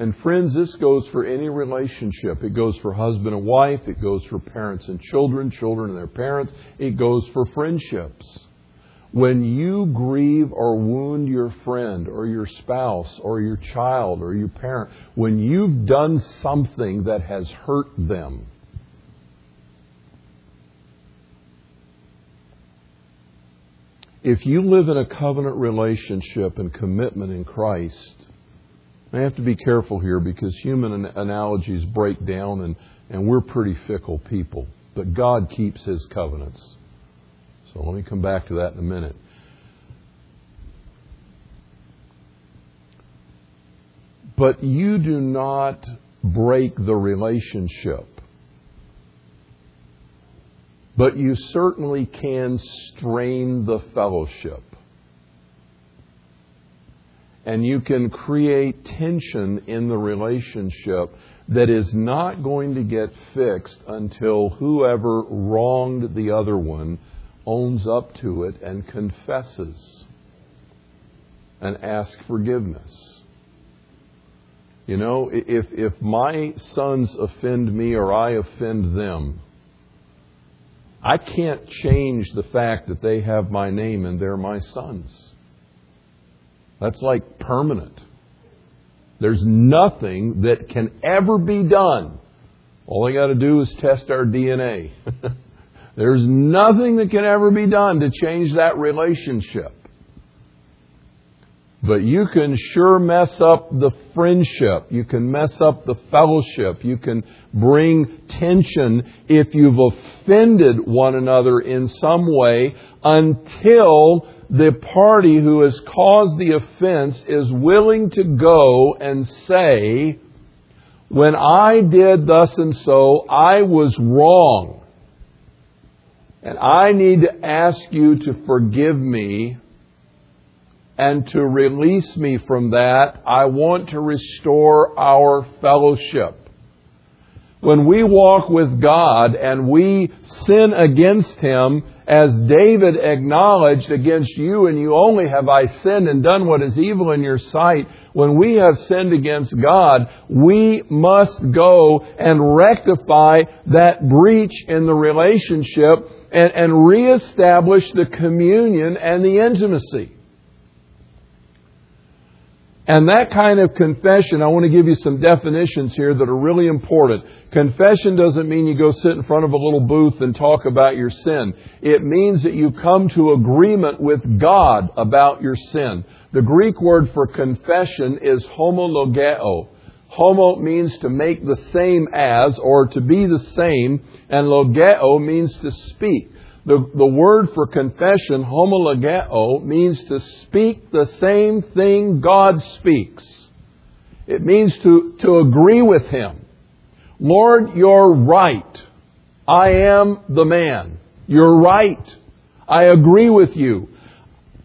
And friends, this goes for any relationship. It goes for husband and wife. It goes for parents and children, children and their parents. It goes for friendships. When you grieve or wound your friend or your spouse or your child or your parent, when you've done something that has hurt them, if you live in a covenant relationship and commitment in Christ, I have to be careful here because human analogies break down and, and we're pretty fickle people. But God keeps His covenants. So let me come back to that in a minute. But you do not break the relationship but you certainly can strain the fellowship. And you can create tension in the relationship that is not going to get fixed until whoever wronged the other one owns up to it and confesses and asks forgiveness. You know, if, if my sons offend me or I offend them, I can't change the fact that they have my name and they're my sons. That's like permanent. There's nothing that can ever be done. All I got to do is test our DNA. There's nothing that can ever be done to change that relationship. But you can sure mess up the friendship. You can mess up the fellowship. You can bring tension if you've offended one another in some way until the party who has caused the offense is willing to go and say, when I did thus and so, I was wrong. And I need to ask you to forgive me and to release me from that. I want to restore our fellowship. When we walk with God and we sin against Him, as David acknowledged against you and you only have I sinned and done what is evil in your sight, when we have sinned against God, we must go and rectify that breach in the relationship and, and reestablish the communion and the intimacy. And that kind of confession, I want to give you some definitions here that are really important. Confession doesn't mean you go sit in front of a little booth and talk about your sin. It means that you come to agreement with God about your sin. The Greek word for confession is homologeo. Homo means to make the same as or to be the same, and logeo means to speak. The, the word for confession, homologeo, means to speak the same thing God speaks. It means to, to agree with Him. Lord, you're right. I am the man. You're right. I agree with you.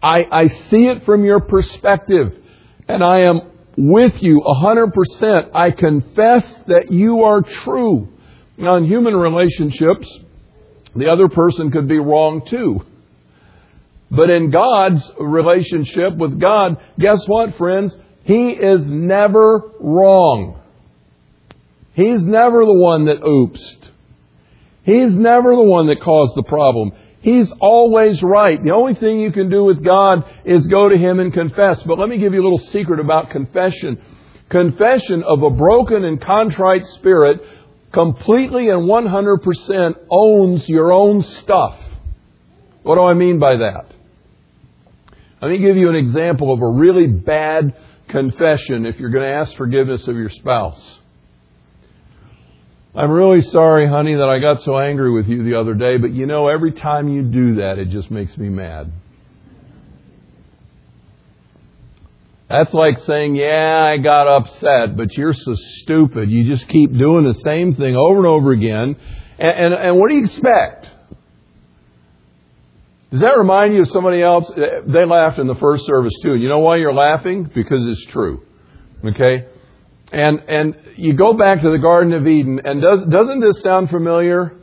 I, I see it from your perspective, and I am with you 100%. I confess that you are true. Now, in human relationships, the other person could be wrong too. But in God's relationship with God, guess what, friends? He is never wrong. He's never the one that oopsed. He's never the one that caused the problem. He's always right. The only thing you can do with God is go to Him and confess. But let me give you a little secret about confession. Confession of a broken and contrite spirit completely and 100% owns your own stuff. What do I mean by that? Let me give you an example of a really bad confession if you're going to ask forgiveness of your spouse. I'm really sorry, honey, that I got so angry with you the other day, but you know, every time you do that, it just makes me mad. That's like saying, yeah, I got upset, but you're so stupid. You just keep doing the same thing over and over again. And, and, and what do you expect? Does that remind you of somebody else? They laughed in the first service too. And You know why you're laughing? Because it's true. Okay? And, and you go back to the Garden of Eden, and does, doesn't this sound familiar?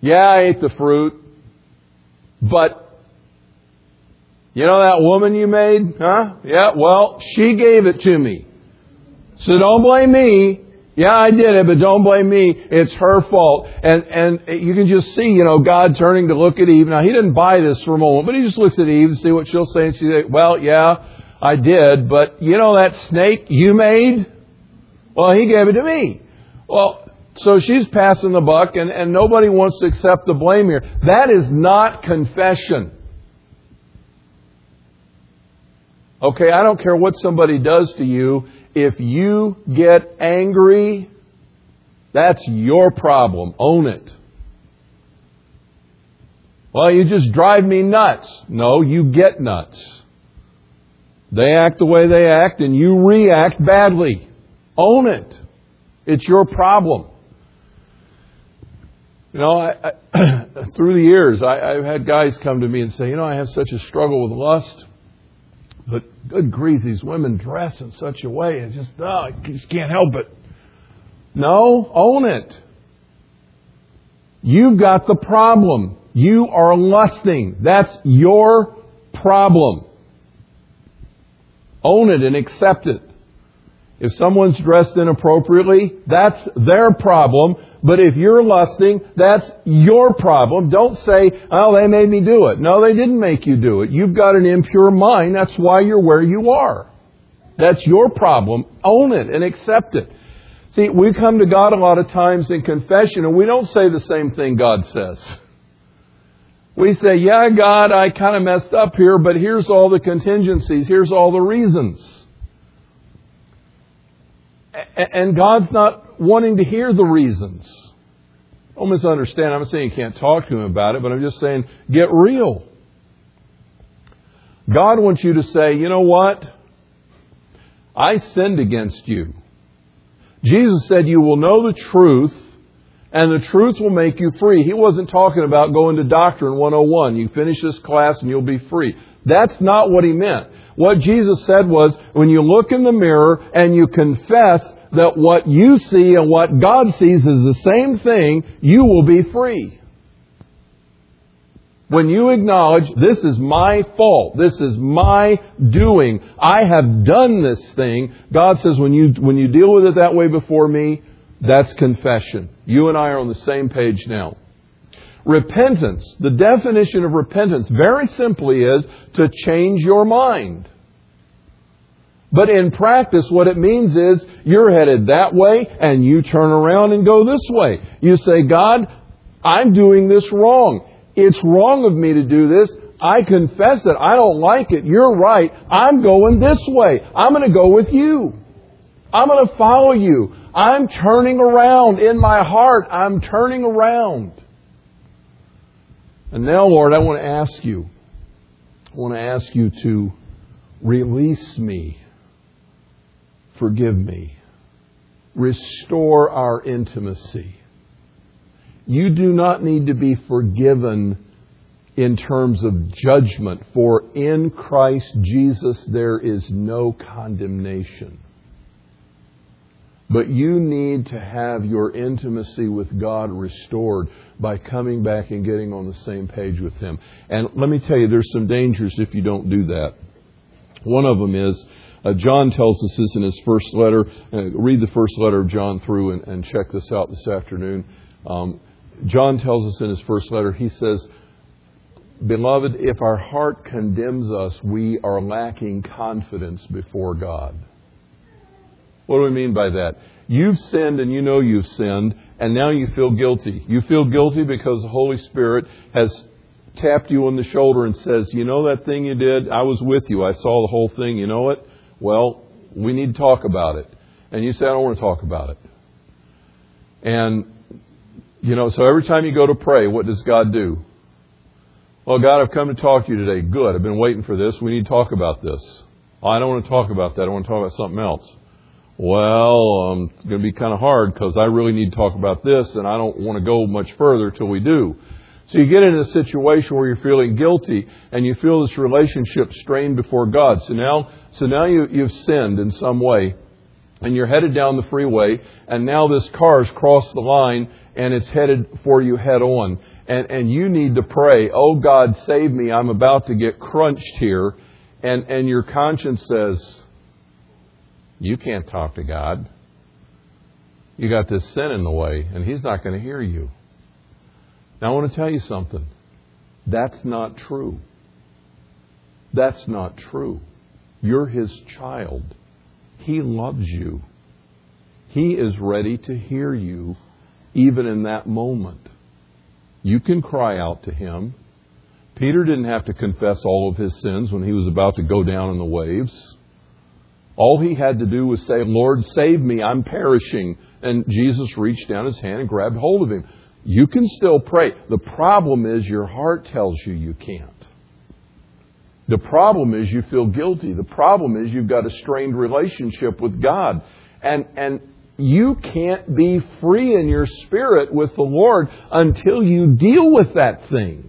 Yeah, I ate the fruit, but you know that woman you made? Huh? Yeah, well, she gave it to me. So don't blame me. Yeah, I did it, but don't blame me. It's her fault. And, and you can just see, you know, God turning to look at Eve. Now, he didn't buy this for a moment, but he just looks at Eve and see what she'll say. And she say, well, yeah, I did, but you know that snake you made? Well, he gave it to me. Well, so she's passing the buck and, and nobody wants to accept the blame here. That is not confession. Okay, I don't care what somebody does to you. If you get angry, that's your problem. Own it. Well, you just drive me nuts. No, you get nuts. They act the way they act and you react badly. Own it. It's your problem. You know, I, I, through the years, I, I've had guys come to me and say, you know, I have such a struggle with lust. But good grief, these women dress in such a way, it's just, oh, I just can't help it. No, own it. You've got the problem. You are lusting. That's your problem. Own it and accept it. If someone's dressed inappropriately, that's their problem. But if you're lusting, that's your problem. Don't say, oh, they made me do it. No, they didn't make you do it. You've got an impure mind. That's why you're where you are. That's your problem. Own it and accept it. See, we come to God a lot of times in confession and we don't say the same thing God says. We say, yeah, God, I kind of messed up here, but here's all the contingencies. Here's all the reasons. And God's not wanting to hear the reasons. Don't misunderstand. I'm not saying you can't talk to Him about it, but I'm just saying get real. God wants you to say, you know what? I sinned against you. Jesus said, You will know the truth, and the truth will make you free. He wasn't talking about going to Doctrine 101. You finish this class and you'll be free. That's not what he meant. What Jesus said was, when you look in the mirror and you confess that what you see and what God sees is the same thing, you will be free. When you acknowledge, this is my fault, this is my doing, I have done this thing, God says when you, when you deal with it that way before me, that's confession. You and I are on the same page now. Repentance, the definition of repentance, very simply is to change your mind. But in practice, what it means is you're headed that way and you turn around and go this way. You say, God, I'm doing this wrong. It's wrong of me to do this. I confess it. I don't like it. You're right. I'm going this way. I'm going to go with you. I'm going to follow you. I'm turning around in my heart. I'm turning around. And now, Lord, I want to ask you, I want to ask you to release me forgive me. Restore our intimacy. You do not need to be forgiven in terms of judgment, for in Christ Jesus there is no condemnation. But you need to have your intimacy with God restored by coming back and getting on the same page with Him. And let me tell you, there's some dangers if you don't do that. One of them is uh, John tells us this in his first letter. Uh, read the first letter of John through and, and check this out this afternoon. Um, John tells us in his first letter, he says, Beloved, if our heart condemns us, we are lacking confidence before God. What do we mean by that? You've sinned and you know you've sinned, and now you feel guilty. You feel guilty because the Holy Spirit has tapped you on the shoulder and says, You know that thing you did? I was with you. I saw the whole thing. You know it? Well, we need to talk about it. And you say, I don't want to talk about it. And, you know, so every time you go to pray, what does God do? Well, God, I've come to talk to you today. Good. I've been waiting for this. We need to talk about this. I don't want to talk about that. I want to talk about something else. Well, um, it's going to be kind of hard because I really need to talk about this, and I don't want to go much further till we do. So you get in a situation where you're feeling guilty and you feel this relationship strained before God. So now, so now you, you've sinned in some way and you're headed down the freeway and now this car's crossed the line and it's headed for you head on. And, and you need to pray, Oh God, save me. I'm about to get crunched here. And, and your conscience says, you can't talk to God. You got this sin in the way and He's not going to hear you. Now, I want to tell you something. That's not true. That's not true. You're His child. He loves you. He is ready to hear you even in that moment. You can cry out to Him. Peter didn't have to confess all of his sins when he was about to go down in the waves. All he had to do was say, Lord, save me, I'm perishing. And Jesus reached down his hand and grabbed hold of him. You can still pray. The problem is your heart tells you you can't. The problem is you feel guilty. The problem is you've got a strained relationship with God. And, and you can't be free in your spirit with the Lord until you deal with that thing.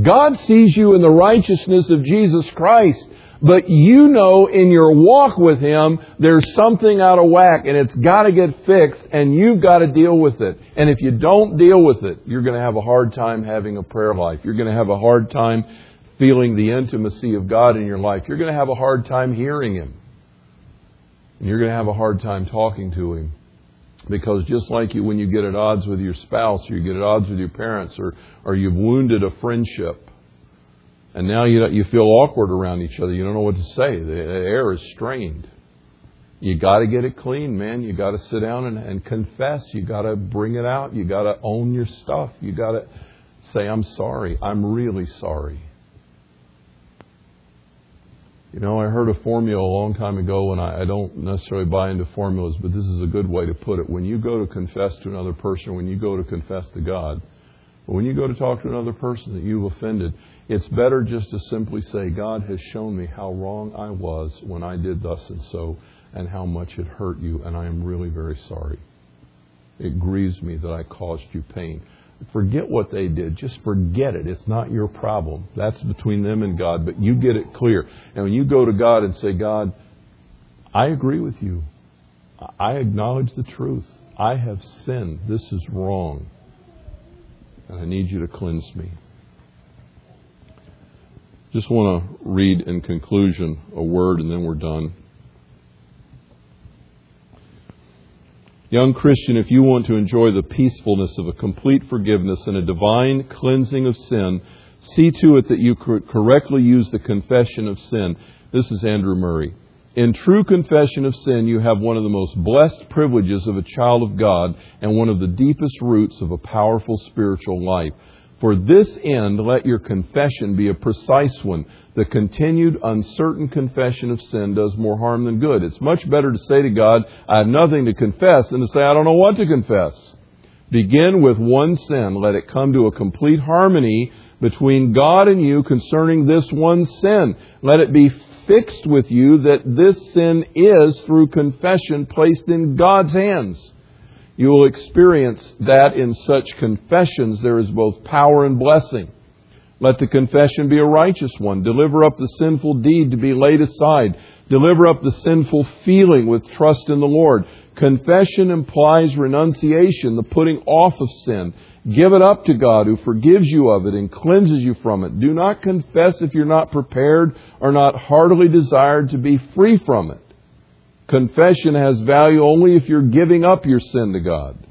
God sees you in the righteousness of Jesus Christ. But you know in your walk with Him, there's something out of whack and it's got to get fixed and you've got to deal with it. And if you don't deal with it, you're going to have a hard time having a prayer life. You're going to have a hard time feeling the intimacy of God in your life. You're going to have a hard time hearing Him. And you're going to have a hard time talking to Him. Because just like you, when you get at odds with your spouse, or you get at odds with your parents, or, or you've wounded a friendship, and now you, you feel awkward around each other. You don't know what to say. The air is strained. You got to get it clean, man. You got to sit down and, and confess. You got to bring it out. You got to own your stuff. You got to say, I'm sorry. I'm really sorry. You know, I heard a formula a long time ago, and I, I don't necessarily buy into formulas, but this is a good way to put it. When you go to confess to another person, when you go to confess to God, when you go to talk to another person that you've offended, It's better just to simply say, God has shown me how wrong I was when I did thus and so, and how much it hurt you, and I am really very sorry. It grieves me that I caused you pain. Forget what they did. Just forget it. It's not your problem. That's between them and God, but you get it clear. And when you go to God and say, God, I agree with you. I acknowledge the truth. I have sinned. This is wrong. And I need you to cleanse me. Just want to read in conclusion a word and then we're done. Young Christian, if you want to enjoy the peacefulness of a complete forgiveness and a divine cleansing of sin, see to it that you correctly use the confession of sin. This is Andrew Murray. In true confession of sin, you have one of the most blessed privileges of a child of God and one of the deepest roots of a powerful spiritual life. For this end, let your confession be a precise one. The continued, uncertain confession of sin does more harm than good. It's much better to say to God, I have nothing to confess, than to say, I don't know what to confess. Begin with one sin. Let it come to a complete harmony between God and you concerning this one sin. Let it be fixed with you that this sin is, through confession, placed in God's hands. You will experience that in such confessions there is both power and blessing. Let the confession be a righteous one. Deliver up the sinful deed to be laid aside. Deliver up the sinful feeling with trust in the Lord. Confession implies renunciation, the putting off of sin. Give it up to God who forgives you of it and cleanses you from it. Do not confess if you're not prepared or not heartily desired to be free from it. Confession has value only if you're giving up your sin to God.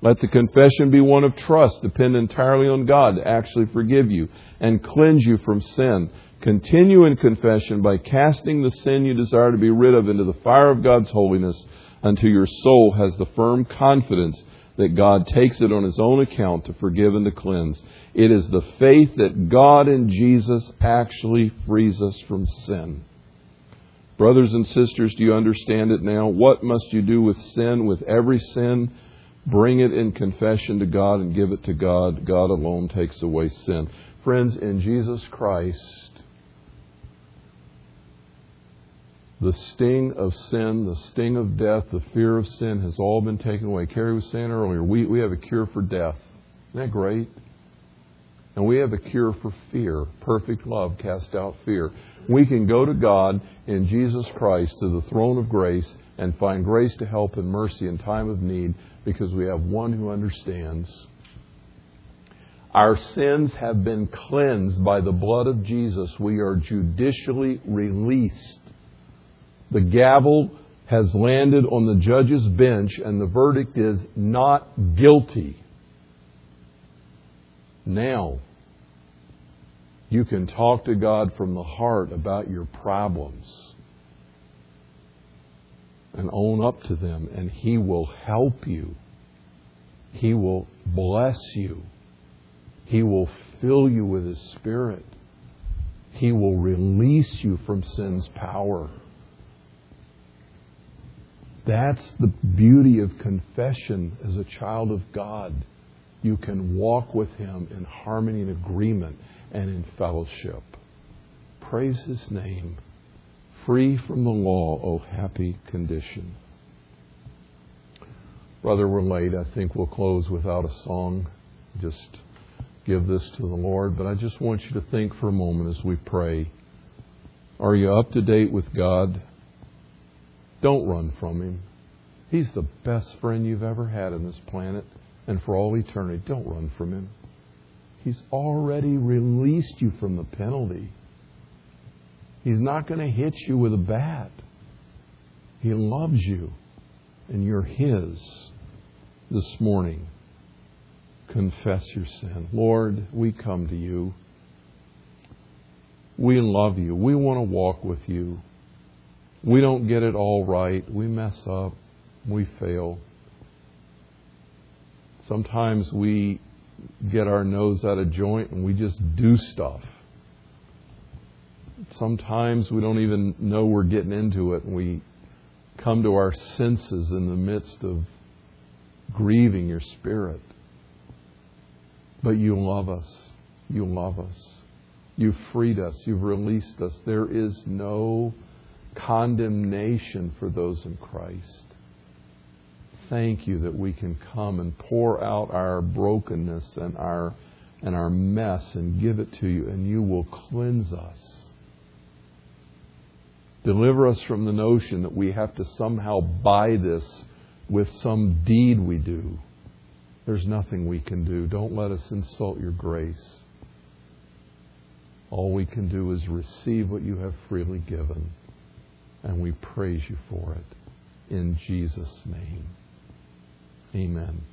Let the confession be one of trust, depend entirely on God to actually forgive you and cleanse you from sin. Continue in confession by casting the sin you desire to be rid of into the fire of God's holiness until your soul has the firm confidence that God takes it on His own account to forgive and to cleanse. It is the faith that God in Jesus actually frees us from sin. Brothers and sisters, do you understand it now? What must you do with sin, with every sin? Bring it in confession to God and give it to God. God alone takes away sin. Friends, in Jesus Christ, the sting of sin, the sting of death, the fear of sin has all been taken away. Carrie was saying earlier, we, we have a cure for death. Isn't that great? And we have a cure for fear. Perfect love casts out fear. We can go to God in Jesus Christ to the throne of grace and find grace to help and mercy in time of need because we have one who understands. Our sins have been cleansed by the blood of Jesus. We are judicially released. The gavel has landed on the judge's bench, and the verdict is not guilty. Now, you can talk to God from the heart about your problems and own up to them, and He will help you. He will bless you. He will fill you with His Spirit. He will release you from sin's power. That's the beauty of confession as a child of God. You can walk with Him in harmony and agreement and in fellowship. Praise His name. Free from the law, O happy condition. Brother, we're late. I think we'll close without a song. Just give this to the Lord. But I just want you to think for a moment as we pray. Are you up to date with God? Don't run from Him. He's the best friend you've ever had on this planet and for all eternity. Don't run from Him. He's already released you from the penalty. He's not going to hit you with a bat. He loves you, and you're His this morning. Confess your sin. Lord, we come to you. We love you. We want to walk with you. We don't get it all right. We mess up. We fail. Sometimes we get our nose out of joint and we just do stuff. Sometimes we don't even know we're getting into it and we come to our senses in the midst of grieving your spirit. But you love us. You love us. You've freed us. You've released us. There is no condemnation for those in Christ. Thank you that we can come and pour out our brokenness and our and our mess and give it to you and you will cleanse us. Deliver us from the notion that we have to somehow buy this with some deed we do. There's nothing we can do. Don't let us insult your grace. All we can do is receive what you have freely given, and we praise you for it. In Jesus' name. Amen.